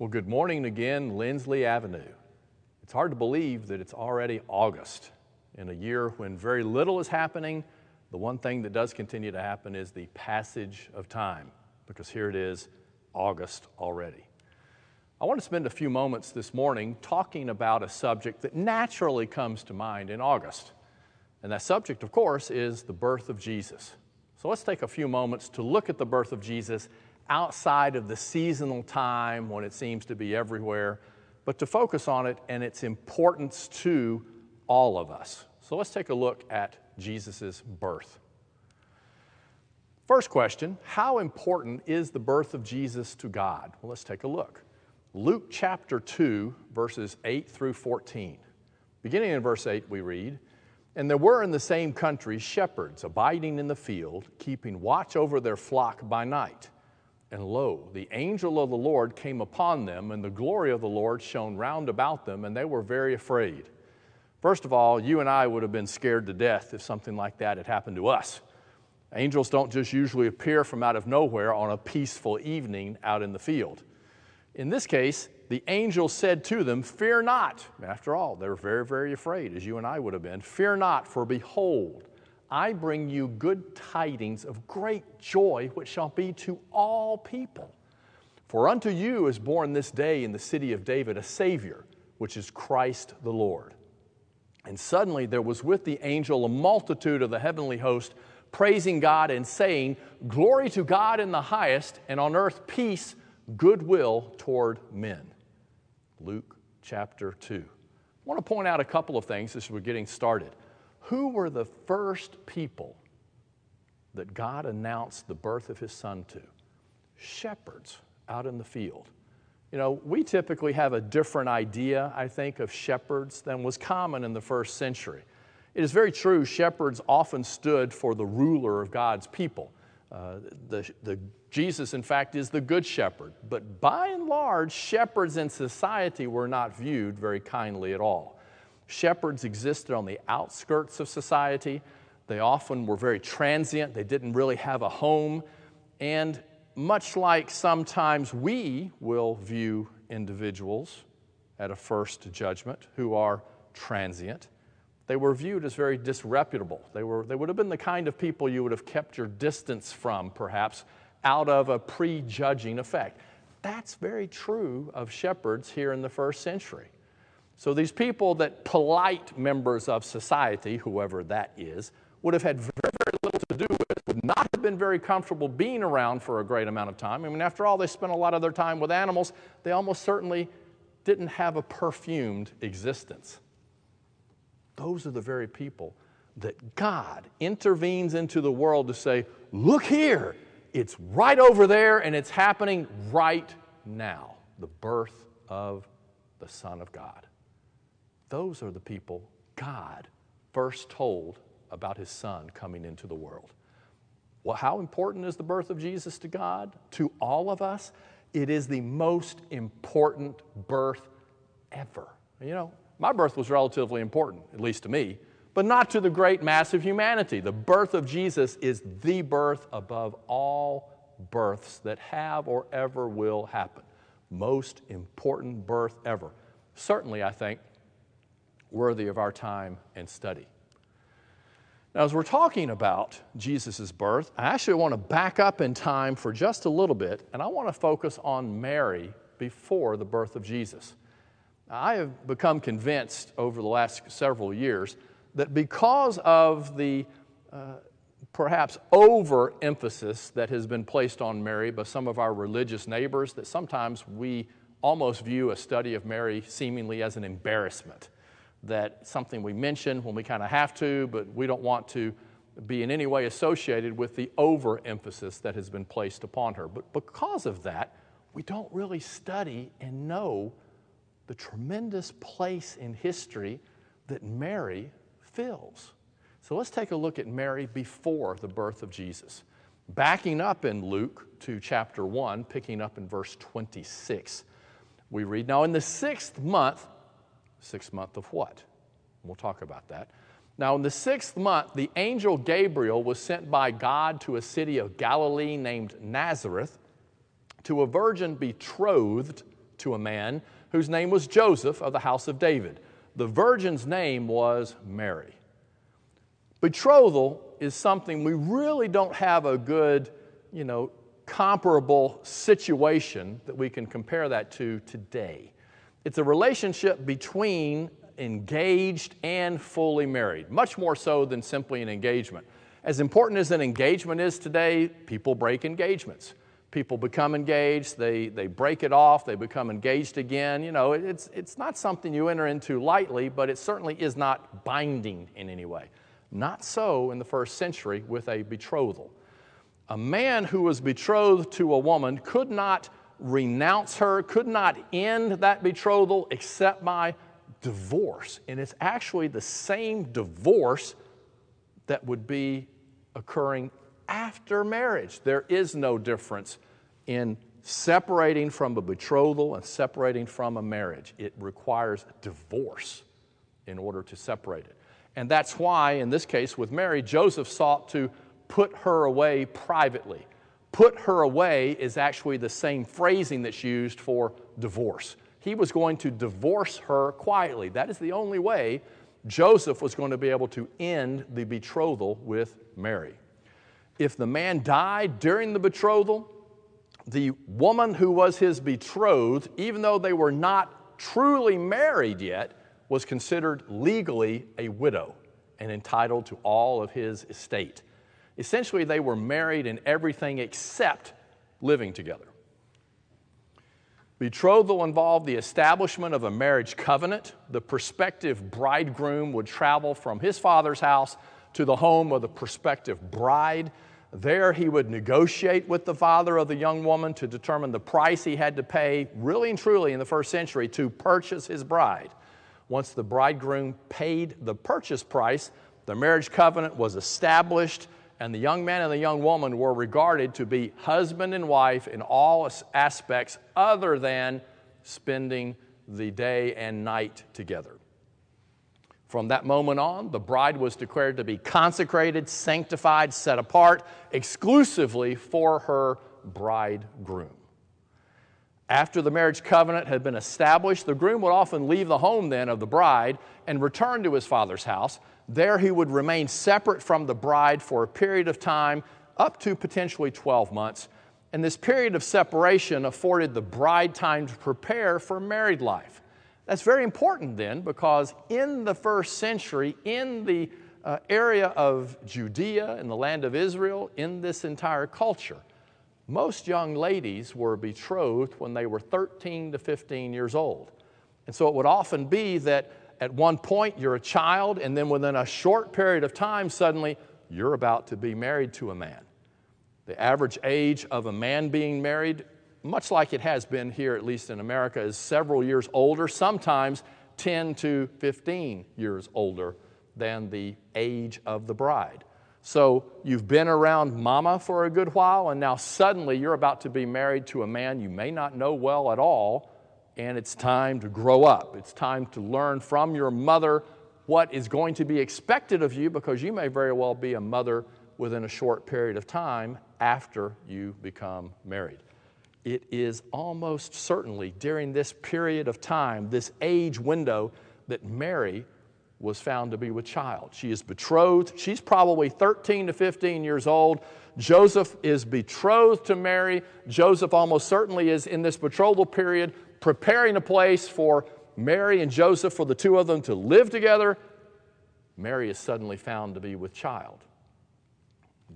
Well, good morning again, Lindsley Avenue. It's hard to believe that it's already August. In a year when very little is happening, the one thing that does continue to happen is the passage of time, because here it is, August already. I want to spend a few moments this morning talking about a subject that naturally comes to mind in August. And that subject, of course, is the birth of Jesus. So let's take a few moments to look at the birth of Jesus outside of the seasonal time when it seems to be everywhere, but to focus on it and its importance to all of us. So let's take a look at Jesus' birth. First question How important is the birth of Jesus to God? Well, let's take a look. Luke chapter 2, verses 8 through 14. Beginning in verse 8, we read, And there were in the same country shepherds abiding in the field, keeping watch over their flock by night. And lo, the angel of the Lord came upon them, and the glory of the Lord shone round about them, and they were very afraid. First of all, you and I would have been scared to death if something like that had happened to us. Angels don't just usually appear from out of nowhere on a peaceful evening out in the field. In this case, the angel said to them, Fear not. After all, they were very, very afraid, as you and I would have been. Fear not, for behold, I bring you good tidings of great joy, which shall be to all people. For unto you is born this day in the city of David a Savior, which is Christ the Lord. And suddenly there was with the angel a multitude of the heavenly host, praising God and saying, Glory to God in the highest, and on earth peace, goodwill toward men. Luke chapter 2. I want to point out a couple of things as we're getting started. Who were the first people that God announced the birth of his son to? Shepherds out in the field. You know, we typically have a different idea, I think, of shepherds than was common in the first century. It is very true, shepherds often stood for the ruler of God's people. Uh, the, the, Jesus, in fact, is the good shepherd. But by and large, shepherds in society were not viewed very kindly at all. Shepherds existed on the outskirts of society. They often were very transient, they didn't really have a home. And much like sometimes we will view individuals at a first judgment who are transient, they were viewed as very disreputable. They, were, they would have been the kind of people you would have kept your distance from, perhaps, out of a prejudging effect. That's very true of shepherds here in the first century. So these people that polite members of society, whoever that is, would have had very, very little to do with, would not have been very comfortable being around for a great amount of time. I mean, after all, they spent a lot of their time with animals. They almost certainly didn't have a perfumed existence. Those are the very people that God intervenes into the world to say, look here, it's right over there and it's happening right now. The birth of the Son of God. Those are the people God first told about his son coming into the world. Well, how important is the birth of Jesus to God? To all of us, it is the most important birth ever. You know, my birth was relatively important, at least to me, but not to the great mass of humanity. The birth of Jesus is the birth above all births that have or ever will happen. Most important birth ever. Certainly, I think, worthy of our time and study. Now, as we're talking about Jesus' birth, I actually want to back up in time for just a little bit, and I want to focus on Mary before the birth of Jesus. Now, I have become convinced over the last several years that because of the uh, perhaps overemphasis that has been placed on Mary by some of our religious neighbors, that sometimes we almost view a study of Mary seemingly as an embarrassment that something we mention when we kind of have to, but we don't want to be in any way associated with the overemphasis that has been placed upon her. But because of that, we don't really study and know the tremendous place in history that Mary fills. So let's take a look at Mary before the birth of Jesus. Backing up in Luke to chapter 1, picking up in verse 26, we read Now, in the sixth month, Sixth month of what? We'll talk about that. Now, in the sixth month, the angel Gabriel was sent by God to a city of Galilee named Nazareth to a virgin betrothed to a man whose name was Joseph of the house of David. The virgin's name was Mary. Betrothal is something we really don't have a good, you know, comparable situation that we can compare that to today. It's a relationship between engaged and fully married, much more so than simply an engagement. As important as an engagement is today, people break engagements. People become engaged, they, they break it off, they become engaged again. You know, it's, it's not something you enter into lightly, but it certainly is not binding in any way. Not so in the first century with a betrothal. A man who was betrothed to a woman could not renounce her, could not end that betrothal except by divorce. And it's actually the same divorce that would be occurring after marriage. There is no difference in separating from a betrothal and separating from a marriage. It requires divorce in order to separate it. And that's why, in this case with Mary, Joseph sought to put her away privately. Put her away is actually the same phrasing that's used for divorce. He was going to divorce her quietly. That is the only way Joseph was going to be able to end the betrothal with Mary. If the man died during the betrothal, the woman who was his betrothed, even though they were not truly married yet, was considered legally a widow and entitled to all of his estate. Essentially, they were married in everything except living together. Betrothal involved the establishment of a marriage covenant. The prospective bridegroom would travel from his father's house to the home of the prospective bride. There, he would negotiate with the father of the young woman to determine the price he had to pay, really and truly in the first century, to purchase his bride. Once the bridegroom paid the purchase price, the marriage covenant was established, and the young man and the young woman were regarded to be husband and wife in all aspects other than spending the day and night together. From that moment on, the bride was declared to be consecrated, sanctified, set apart exclusively for her bridegroom. After the marriage covenant had been established, the groom would often leave the home then of the bride and return to his father's house there he would remain separate from the bride for a period of time, up to potentially 12 months. And this period of separation afforded the bride time to prepare for married life. That's very important then because in the first century, in the uh, area of Judea, in the land of Israel, in this entire culture, most young ladies were betrothed when they were 13 to 15 years old. And so it would often be that at one point you're a child, and then within a short period of time, suddenly you're about to be married to a man. The average age of a man being married, much like it has been here, at least in America, is several years older, sometimes 10 to 15 years older than the age of the bride. So you've been around mama for a good while, and now suddenly you're about to be married to a man you may not know well at all and it's time to grow up. It's time to learn from your mother what is going to be expected of you because you may very well be a mother within a short period of time after you become married. It is almost certainly during this period of time, this age window, that Mary was found to be with child. She is betrothed. She's probably 13 to 15 years old. Joseph is betrothed to Mary. Joseph almost certainly is in this betrothal period preparing a place for Mary and Joseph, for the two of them to live together, Mary is suddenly found to be with child.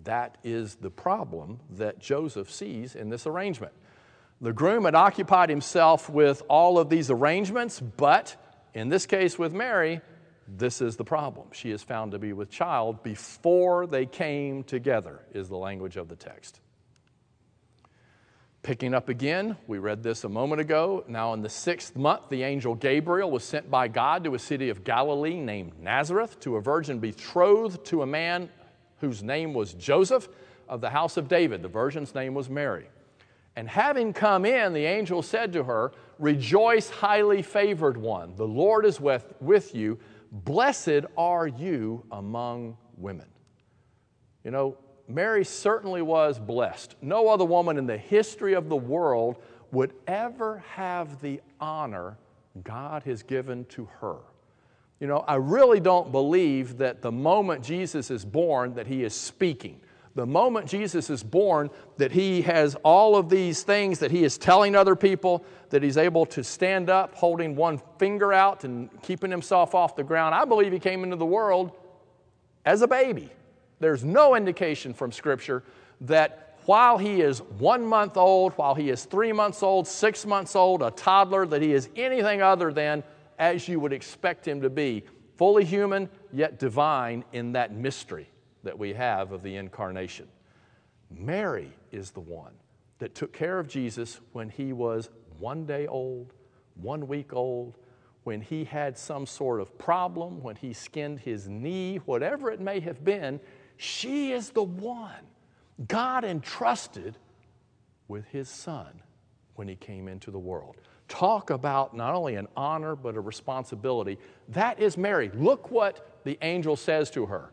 That is the problem that Joseph sees in this arrangement. The groom had occupied himself with all of these arrangements, but in this case with Mary, this is the problem. She is found to be with child before they came together, is the language of the text. Picking up again, we read this a moment ago. Now, in the sixth month, the angel Gabriel was sent by God to a city of Galilee named Nazareth to a virgin betrothed to a man whose name was Joseph of the house of David. The virgin's name was Mary. And having come in, the angel said to her, Rejoice, highly favored one, the Lord is with, with you. Blessed are you among women. You know, Mary certainly was blessed. No other woman in the history of the world would ever have the honor God has given to her. You know, I really don't believe that the moment Jesus is born that he is speaking. The moment Jesus is born that he has all of these things that he is telling other people, that he's able to stand up holding one finger out and keeping himself off the ground. I believe he came into the world as a baby. There's no indication from Scripture that while he is one month old, while he is three months old, six months old, a toddler, that he is anything other than as you would expect him to be, fully human, yet divine in that mystery that we have of the incarnation. Mary is the one that took care of Jesus when he was one day old, one week old, when he had some sort of problem, when he skinned his knee, whatever it may have been, she is the one God entrusted with his son when he came into the world. Talk about not only an honor, but a responsibility. That is Mary. Look what the angel says to her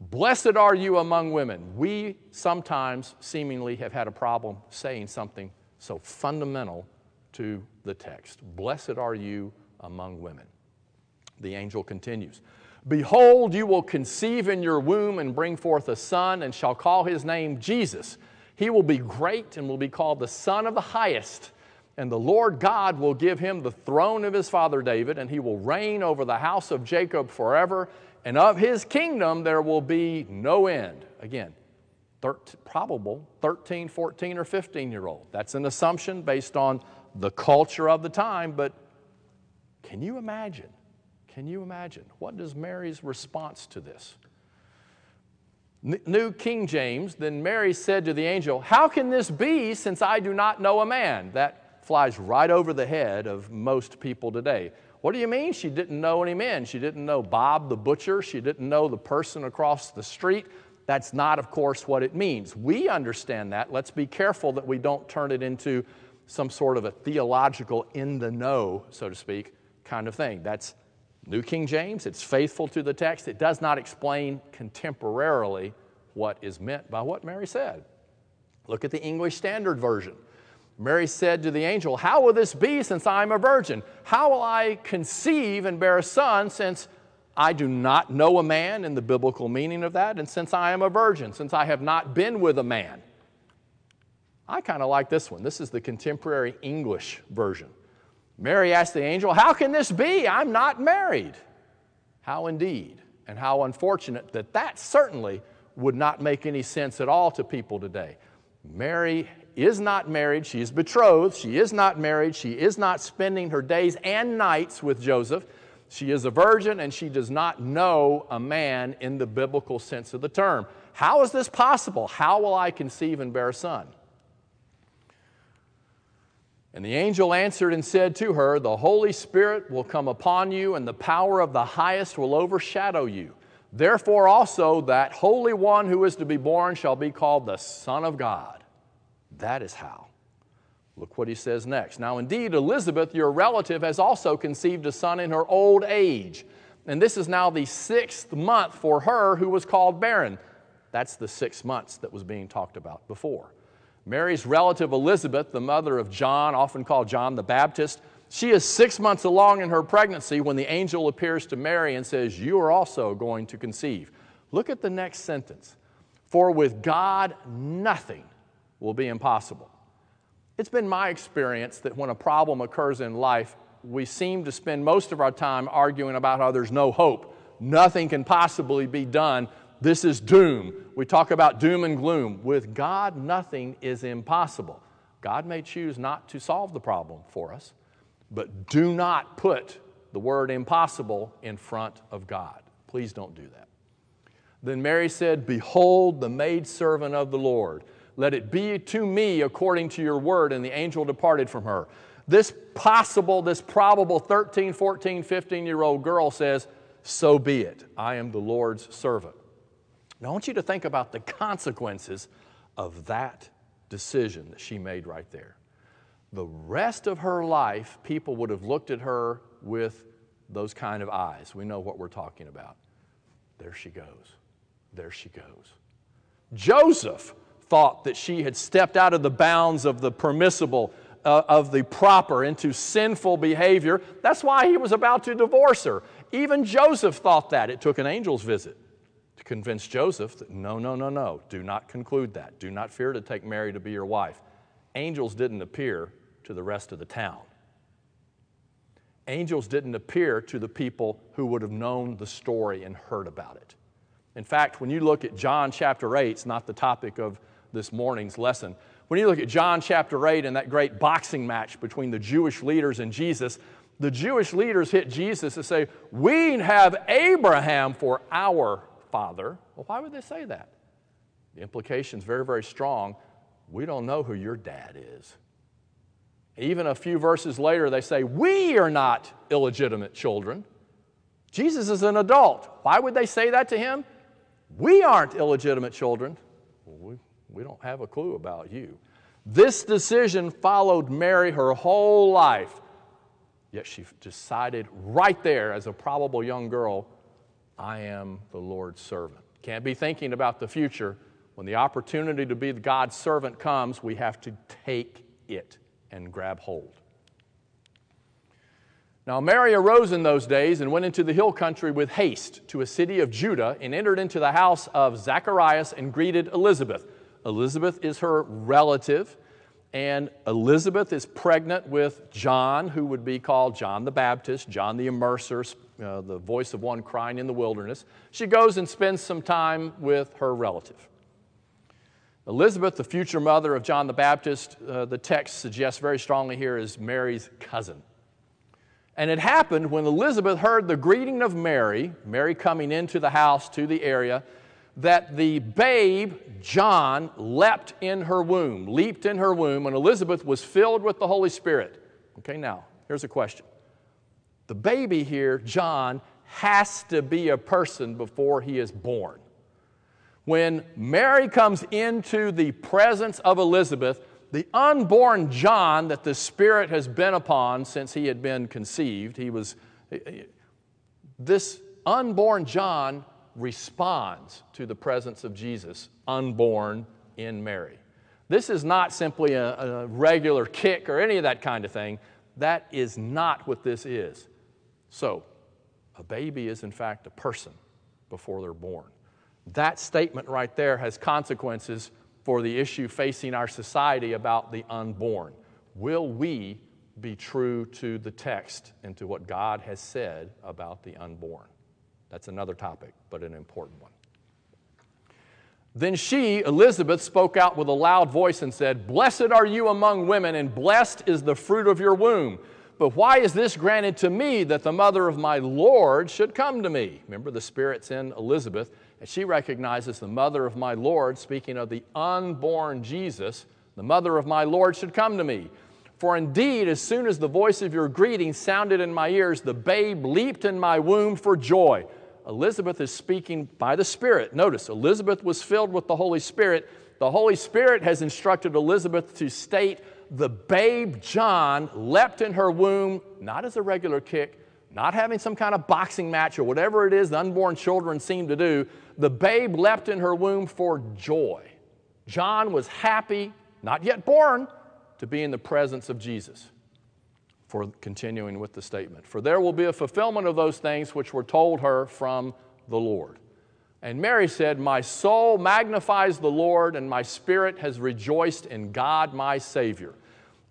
Blessed are you among women. We sometimes seemingly have had a problem saying something so fundamental to the text. Blessed are you among women. The angel continues Behold, you will conceive in your womb and bring forth a son, and shall call his name Jesus. He will be great and will be called the Son of the Highest. And the Lord God will give him the throne of his father David, and he will reign over the house of Jacob forever, and of his kingdom there will be no end. Again, 13, probable 13, 14, or 15 year old. That's an assumption based on the culture of the time, but can you imagine? Can you imagine? What is Mary's response to this? New King James, then Mary said to the angel, How can this be since I do not know a man? That flies right over the head of most people today. What do you mean she didn't know any men? She didn't know Bob the butcher. She didn't know the person across the street. That's not, of course, what it means. We understand that. Let's be careful that we don't turn it into some sort of a theological in the know, so to speak, kind of thing. That's New King James. It's faithful to the text. It does not explain contemporarily what is meant by what Mary said. Look at the English Standard Version. Mary said to the angel, How will this be since I am a virgin? How will I conceive and bear a son since I do not know a man in the biblical meaning of that, and since I am a virgin, since I have not been with a man? I kind of like this one. This is the contemporary English version. Mary asked the angel, How can this be? I'm not married. How indeed, and how unfortunate that that certainly would not make any sense at all to people today. Mary is not married, she is betrothed, she is not married, she is not spending her days and nights with Joseph. She is a virgin and she does not know a man in the biblical sense of the term. How is this possible? How will I conceive and bear a son? And the angel answered and said to her, The Holy Spirit will come upon you, and the power of the highest will overshadow you. Therefore, also, that Holy One who is to be born shall be called the Son of God. That is how. Look what he says next. Now, indeed, Elizabeth, your relative, has also conceived a son in her old age. And this is now the sixth month for her who was called barren. That's the six months that was being talked about before. Mary's relative Elizabeth, the mother of John, often called John the Baptist, she is six months along in her pregnancy when the angel appears to Mary and says, You are also going to conceive. Look at the next sentence. For with God, nothing will be impossible. It's been my experience that when a problem occurs in life, we seem to spend most of our time arguing about how there's no hope. Nothing can possibly be done this is doom. We talk about doom and gloom. With God, nothing is impossible. God may choose not to solve the problem for us, but do not put the word impossible in front of God. Please don't do that. Then Mary said, Behold, the maidservant of the Lord. Let it be to me according to your word. And the angel departed from her. This possible, this probable 13, 14, 15 year old girl says, So be it. I am the Lord's servant. Now, I want you to think about the consequences of that decision that she made right there. The rest of her life, people would have looked at her with those kind of eyes. We know what we're talking about. There she goes. There she goes. Joseph thought that she had stepped out of the bounds of the permissible uh, of the proper into sinful behavior. That's why he was about to divorce her. Even Joseph thought that. It took an angel's visit convince Joseph that no, no, no, no, do not conclude that. Do not fear to take Mary to be your wife. Angels didn't appear to the rest of the town. Angels didn't appear to the people who would have known the story and heard about it. In fact, when you look at John chapter 8, it's not the topic of this morning's lesson. When you look at John chapter 8 and that great boxing match between the Jewish leaders and Jesus, the Jewish leaders hit Jesus and say, We have Abraham for our father. Well, why would they say that? The implication is very, very strong. We don't know who your dad is. Even a few verses later, they say, We are not illegitimate children. Jesus is an adult. Why would they say that to him? We aren't illegitimate children. Well, we, we don't have a clue about you. This decision followed Mary her whole life. Yet she decided right there, as a probable young girl, I am the Lord's servant. Can't be thinking about the future. When the opportunity to be God's servant comes, we have to take it and grab hold. Now, Mary arose in those days and went into the hill country with haste to a city of Judah and entered into the house of Zacharias and greeted Elizabeth. Elizabeth is her relative, and Elizabeth is pregnant with John, who would be called John the Baptist, John the Immerser, uh, the voice of one crying in the wilderness. She goes and spends some time with her relative. Elizabeth, the future mother of John the Baptist, uh, the text suggests very strongly here is Mary's cousin. And it happened when Elizabeth heard the greeting of Mary, Mary coming into the house to the area, that the babe, John, leapt in her womb, leaped in her womb, and Elizabeth was filled with the Holy Spirit. Okay, now, here's a question. The baby here, John, has to be a person before he is born. When Mary comes into the presence of Elizabeth, the unborn John that the Spirit has been upon since he had been conceived, he was, this unborn John responds to the presence of Jesus, unborn in Mary. This is not simply a, a, regular kick or any of that kind of thing. That is not what this is. So, a baby is in fact a person before they're born. That statement right there has consequences for the issue facing our society about the unborn. Will we be true to the text and to what God has said about the unborn? That's another topic, but an important one. Then she, Elizabeth, spoke out with a loud voice and said, Blessed are you among women, and blessed is the fruit of your womb. But why is this granted to me that the mother of my Lord should come to me? Remember, the Spirit's in Elizabeth, and she recognizes the mother of my Lord, speaking of the unborn Jesus, the mother of my Lord should come to me. For indeed, as soon as the voice of your greeting sounded in my ears, the babe leaped in my womb for joy. Elizabeth is speaking by the Spirit. Notice, Elizabeth was filled with the Holy Spirit. The Holy Spirit has instructed Elizabeth to state the babe John leapt in her womb, not as a regular kick, not having some kind of boxing match or whatever it is the unborn children seem to do. The babe leapt in her womb for joy. John was happy, not yet born, to be in the presence of Jesus. For continuing with the statement, for there will be a fulfillment of those things which were told her from the Lord. And Mary said, My soul magnifies the Lord, and my spirit has rejoiced in God my Savior.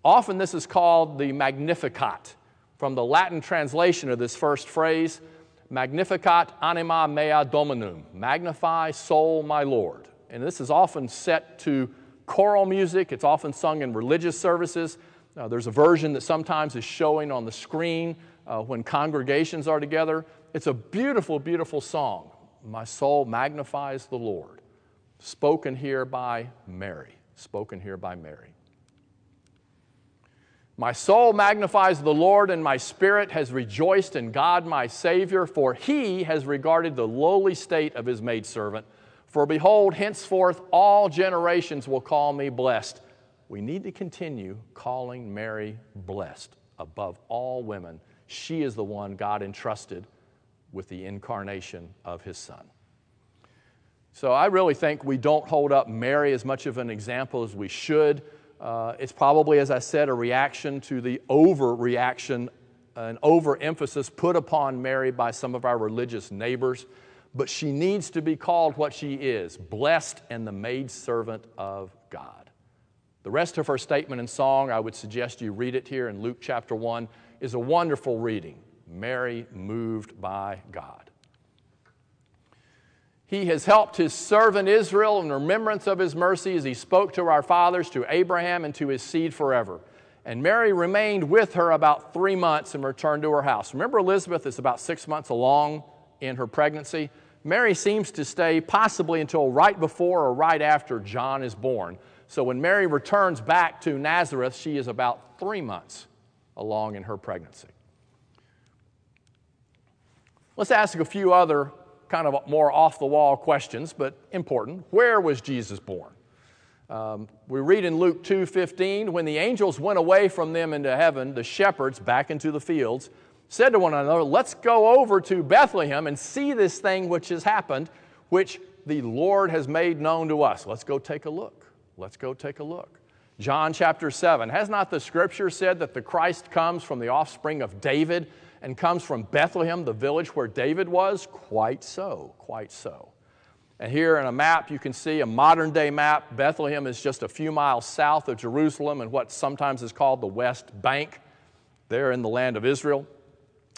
Often this is called the Magnificat, from the Latin translation of this first phrase Magnificat anima mea dominum, magnify soul my Lord. And this is often set to choral music, it's often sung in religious services. Uh, there's a version that sometimes is showing on the screen uh, when congregations are together. It's a beautiful, beautiful song. My soul magnifies the Lord. Spoken here by Mary. Spoken here by Mary. My soul magnifies the Lord, and my spirit has rejoiced in God my Savior, for he has regarded the lowly state of his maidservant. For behold, henceforth all generations will call me blessed. We need to continue calling Mary blessed above all women. She is the one God entrusted with the incarnation of his son. So I really think we don't hold up Mary as much of an example as we should. Uh, it's probably, as I said, a reaction to the overreaction, an overemphasis put upon Mary by some of our religious neighbors. But she needs to be called what she is blessed and the maidservant of God. The rest of her statement and song, I would suggest you read it here in Luke chapter 1, is a wonderful reading. Mary moved by God. He has helped his servant Israel in remembrance of his mercy as he spoke to our fathers, to Abraham, and to his seed forever. And Mary remained with her about three months and returned to her house. Remember, Elizabeth is about six months along in her pregnancy. Mary seems to stay possibly until right before or right after John is born. So when Mary returns back to Nazareth, she is about three months along in her pregnancy. Let's ask a few other kind of more off the wall questions, but important. Where was Jesus born? Um, we read in Luke 2:15, when the angels went away from them into heaven, the shepherds back into the fields said to one another, "Let's go over to Bethlehem and see this thing which has happened, which the Lord has made known to us. Let's go take a look. Let's go take a look." John chapter 7, has not the scripture said that the Christ comes from the offspring of David? and comes from Bethlehem, the village where David was? Quite so, quite so. And here in a map, you can see a modern day map. Bethlehem is just a few miles south of Jerusalem and what sometimes is called the West Bank, there in the land of Israel.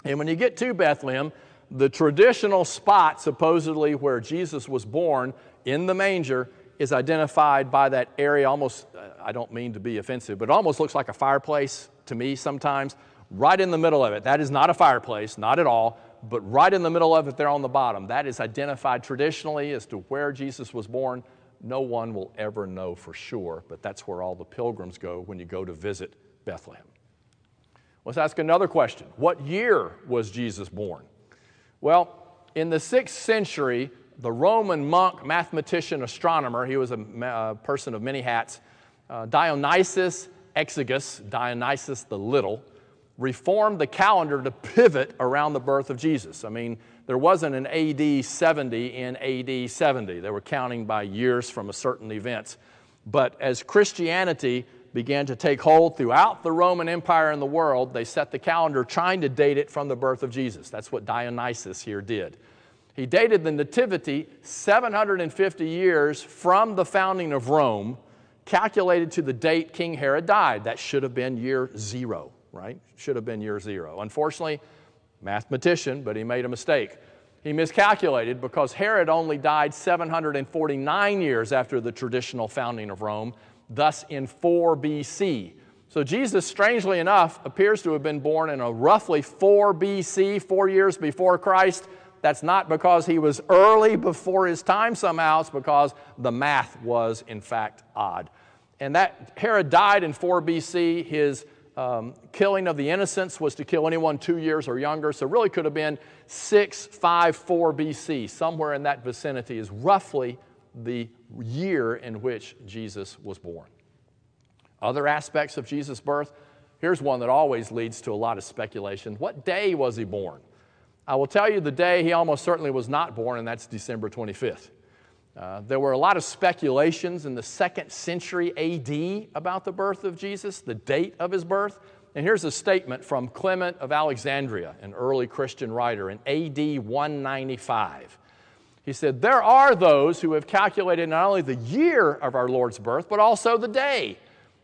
And when you get to Bethlehem, the traditional spot, supposedly where Jesus was born in the manger, is identified by that area almost, uh, I don't mean to be offensive, but it almost looks like a fireplace to me sometimes right in the middle of it. That is not a fireplace, not at all, but right in the middle of it there on the bottom. That is identified traditionally as to where Jesus was born. No one will ever know for sure, but that's where all the pilgrims go when you go to visit Bethlehem. Let's ask another question. What year was Jesus born? Well, in the 6th century, the Roman monk, mathematician, astronomer, he was a, a person of many hats, uh, Dionysius Exiguus, Dionysius the Little, reformed the calendar to pivot around the birth of Jesus. I mean, there wasn't an AD 70 in AD 70. They were counting by years from a certain event. But as Christianity began to take hold throughout the Roman Empire and the world, they set the calendar trying to date it from the birth of Jesus. That's what Dionysius here did. He dated the Nativity 750 years from the founding of Rome, calculated to the date King Herod died. That should have been year zero right? Should have been year zero. Unfortunately, mathematician, but he made a mistake. He miscalculated because Herod only died 749 years after the traditional founding of Rome, thus in 4 BC. So Jesus, strangely enough, appears to have been born in a roughly 4 BC, four years before Christ. That's not because he was early before his time somehow, it's because the math was, in fact, odd. And that Herod died in 4 BC. His um, killing of the innocents was to kill anyone two years or younger, so really could have been 654 BC. Somewhere in that vicinity is roughly the year in which Jesus was born. Other aspects of Jesus' birth, here's one that always leads to a lot of speculation. What day was he born? I will tell you the day he almost certainly was not born, and that's December 25th. Uh, there were a lot of speculations in the second century AD about the birth of Jesus, the date of his birth. And here's a statement from Clement of Alexandria, an early Christian writer, in AD 195. He said, There are those who have calculated not only the year of our Lord's birth, but also the day.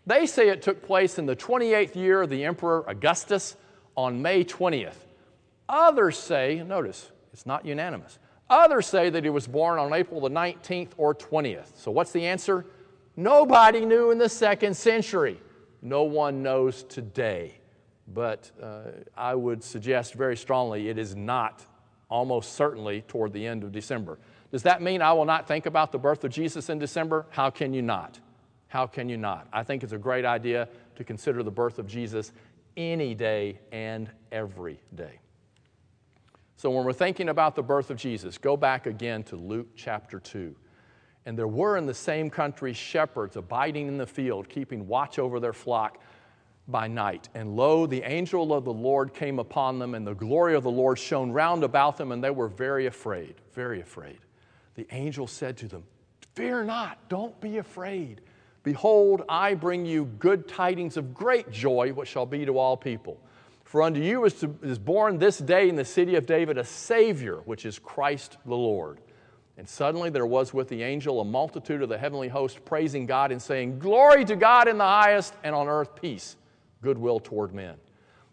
They say it took place in the 28th year of the Emperor Augustus on May 20th. Others say, notice, it's not unanimous. Others say that he was born on April the 19th or 20th. So, what's the answer? Nobody knew in the second century. No one knows today. But uh, I would suggest very strongly it is not almost certainly toward the end of December. Does that mean I will not think about the birth of Jesus in December? How can you not? How can you not? I think it's a great idea to consider the birth of Jesus any day and every day. So when we're thinking about the birth of Jesus, go back again to Luke chapter 2. And there were in the same country shepherds abiding in the field, keeping watch over their flock by night. And lo, the angel of the Lord came upon them, and the glory of the Lord shone round about them, and they were very afraid, very afraid. The angel said to them, Fear not, don't be afraid. Behold, I bring you good tidings of great joy, which shall be to all people. For unto you is, to, is born this day in the city of David a Savior, which is Christ the Lord. And suddenly there was with the angel a multitude of the heavenly host praising God and saying, Glory to God in the highest, and on earth peace, goodwill toward men.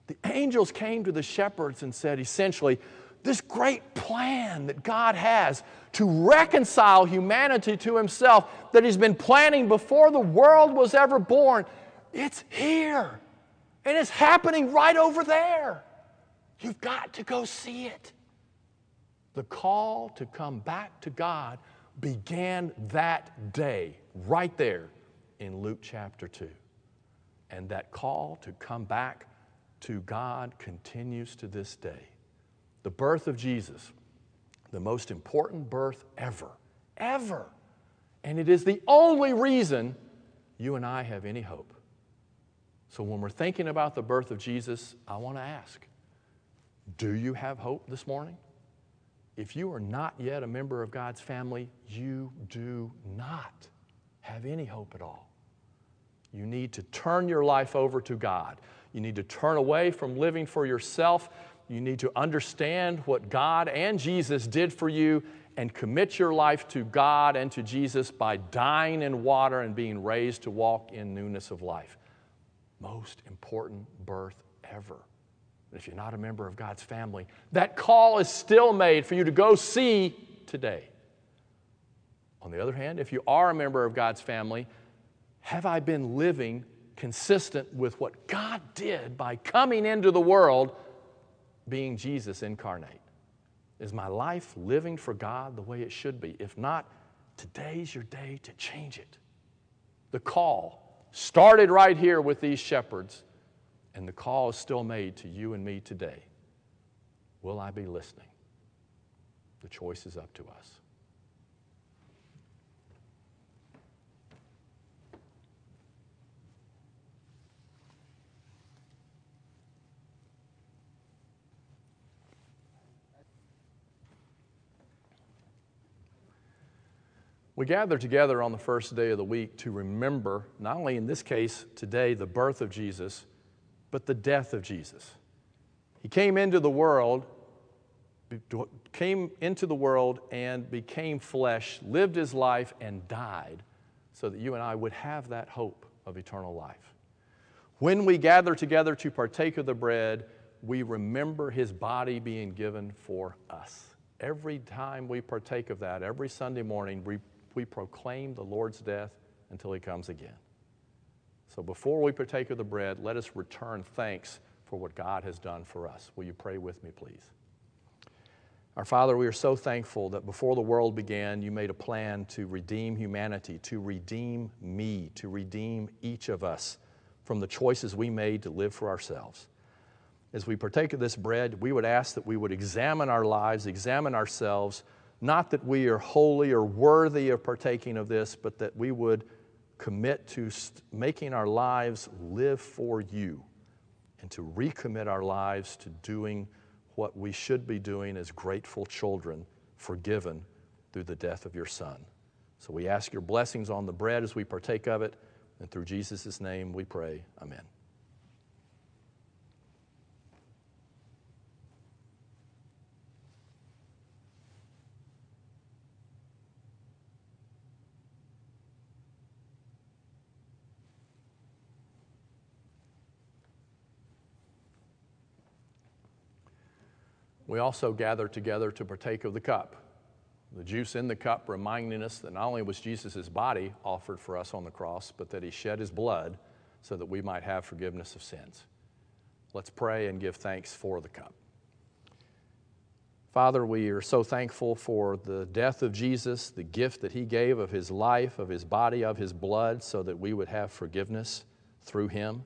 The angels came to the shepherds and said, essentially, this great plan that God has to reconcile humanity to Himself that He's been planning before the world was ever born, it's here. And it's happening right over there. You've got to go see it. The call to come back to God began that day, right there in Luke chapter 2. And that call to come back to God continues to this day. The birth of Jesus, the most important birth ever, ever. And it is the only reason you and I have any hope. So when we're thinking about the birth of Jesus, I want to ask do you have hope this morning? If you are not yet a member of God's family, you do not have any hope at all. You need to turn your life over to God. You need to turn away from living for yourself. You need to understand what God and Jesus did for you and commit your life to God and to Jesus by dying in water and being raised to walk in newness of life. Most important birth ever. If you're not a member of God's family, that call is still made for you to go see today. On the other hand, if you are a member of God's family, have I been living consistent with what God did by coming into the world, being Jesus incarnate? Is my life living for God the way it should be? If not, today's your day to change it. The call started right here with these shepherds and the call is still made to you and me today. Will I be listening? The choice is up to us. We gather together on the first day of the week to remember, not only in this case today, the birth of Jesus, but the death of Jesus. He came into the world, came into the world and became flesh, lived his life, and died so that you and I would have that hope of eternal life. When we gather together to partake of the bread, we remember his body being given for us. Every time we partake of that, every Sunday morning, we, we proclaim the Lord's death until he comes again. So before we partake of the bread, let us return thanks for what God has done for us. Will you pray with me, please? Our Father, we are so thankful that before the world began, you made a plan to redeem humanity, to redeem me, to redeem each of us from the choices we made to live for ourselves. As we partake of this bread, we would ask that we would examine our lives, examine ourselves, not that we are holy or worthy of partaking of this, but that we would commit to making our lives live for you and to recommit our lives to doing what we should be doing as grateful children, forgiven through the death of your Son. So we ask your blessings on the bread as we partake of it, and through Jesus' name we pray. Amen. We also gather together to partake of the cup. The juice in the cup reminding us that not only was Jesus' body offered for us on the cross, but that he shed his blood so that we might have forgiveness of sins. Let's pray and give thanks for the cup. Father, we are so thankful for the death of Jesus, the gift that he gave of his life, of his body, of his blood, so that we would have forgiveness through him.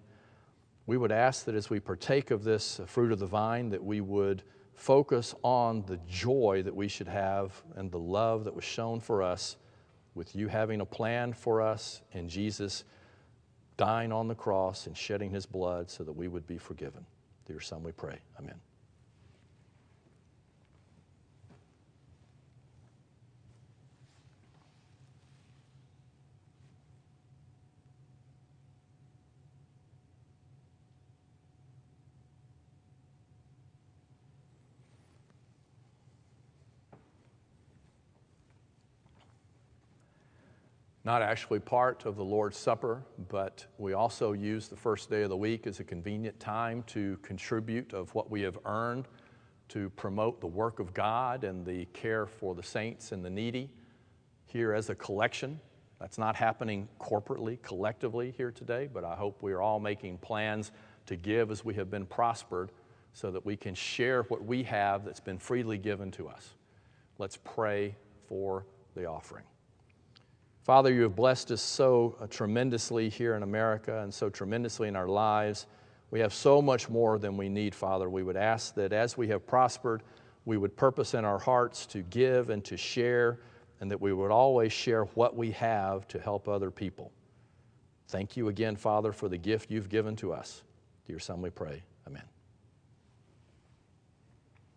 We would ask that as we partake of this fruit of the vine, that we would focus on the joy that we should have and the love that was shown for us with you having a plan for us and Jesus dying on the cross and shedding his blood so that we would be forgiven. Dear Son we pray. Amen. Not actually part of the Lord's Supper, but we also use the first day of the week as a convenient time to contribute of what we have earned to promote the work of God and the care for the saints and the needy here as a collection. That's not happening corporately, collectively here today, but I hope we are all making plans to give as we have been prospered so that we can share what we have that's been freely given to us. Let's pray for the offering. Father, you have blessed us so uh, tremendously here in America and so tremendously in our lives. We have so much more than we need, Father. We would ask that as we have prospered, we would purpose in our hearts to give and to share, and that we would always share what we have to help other people. Thank you again, Father, for the gift you've given to us. Dear Son we pray. Amen.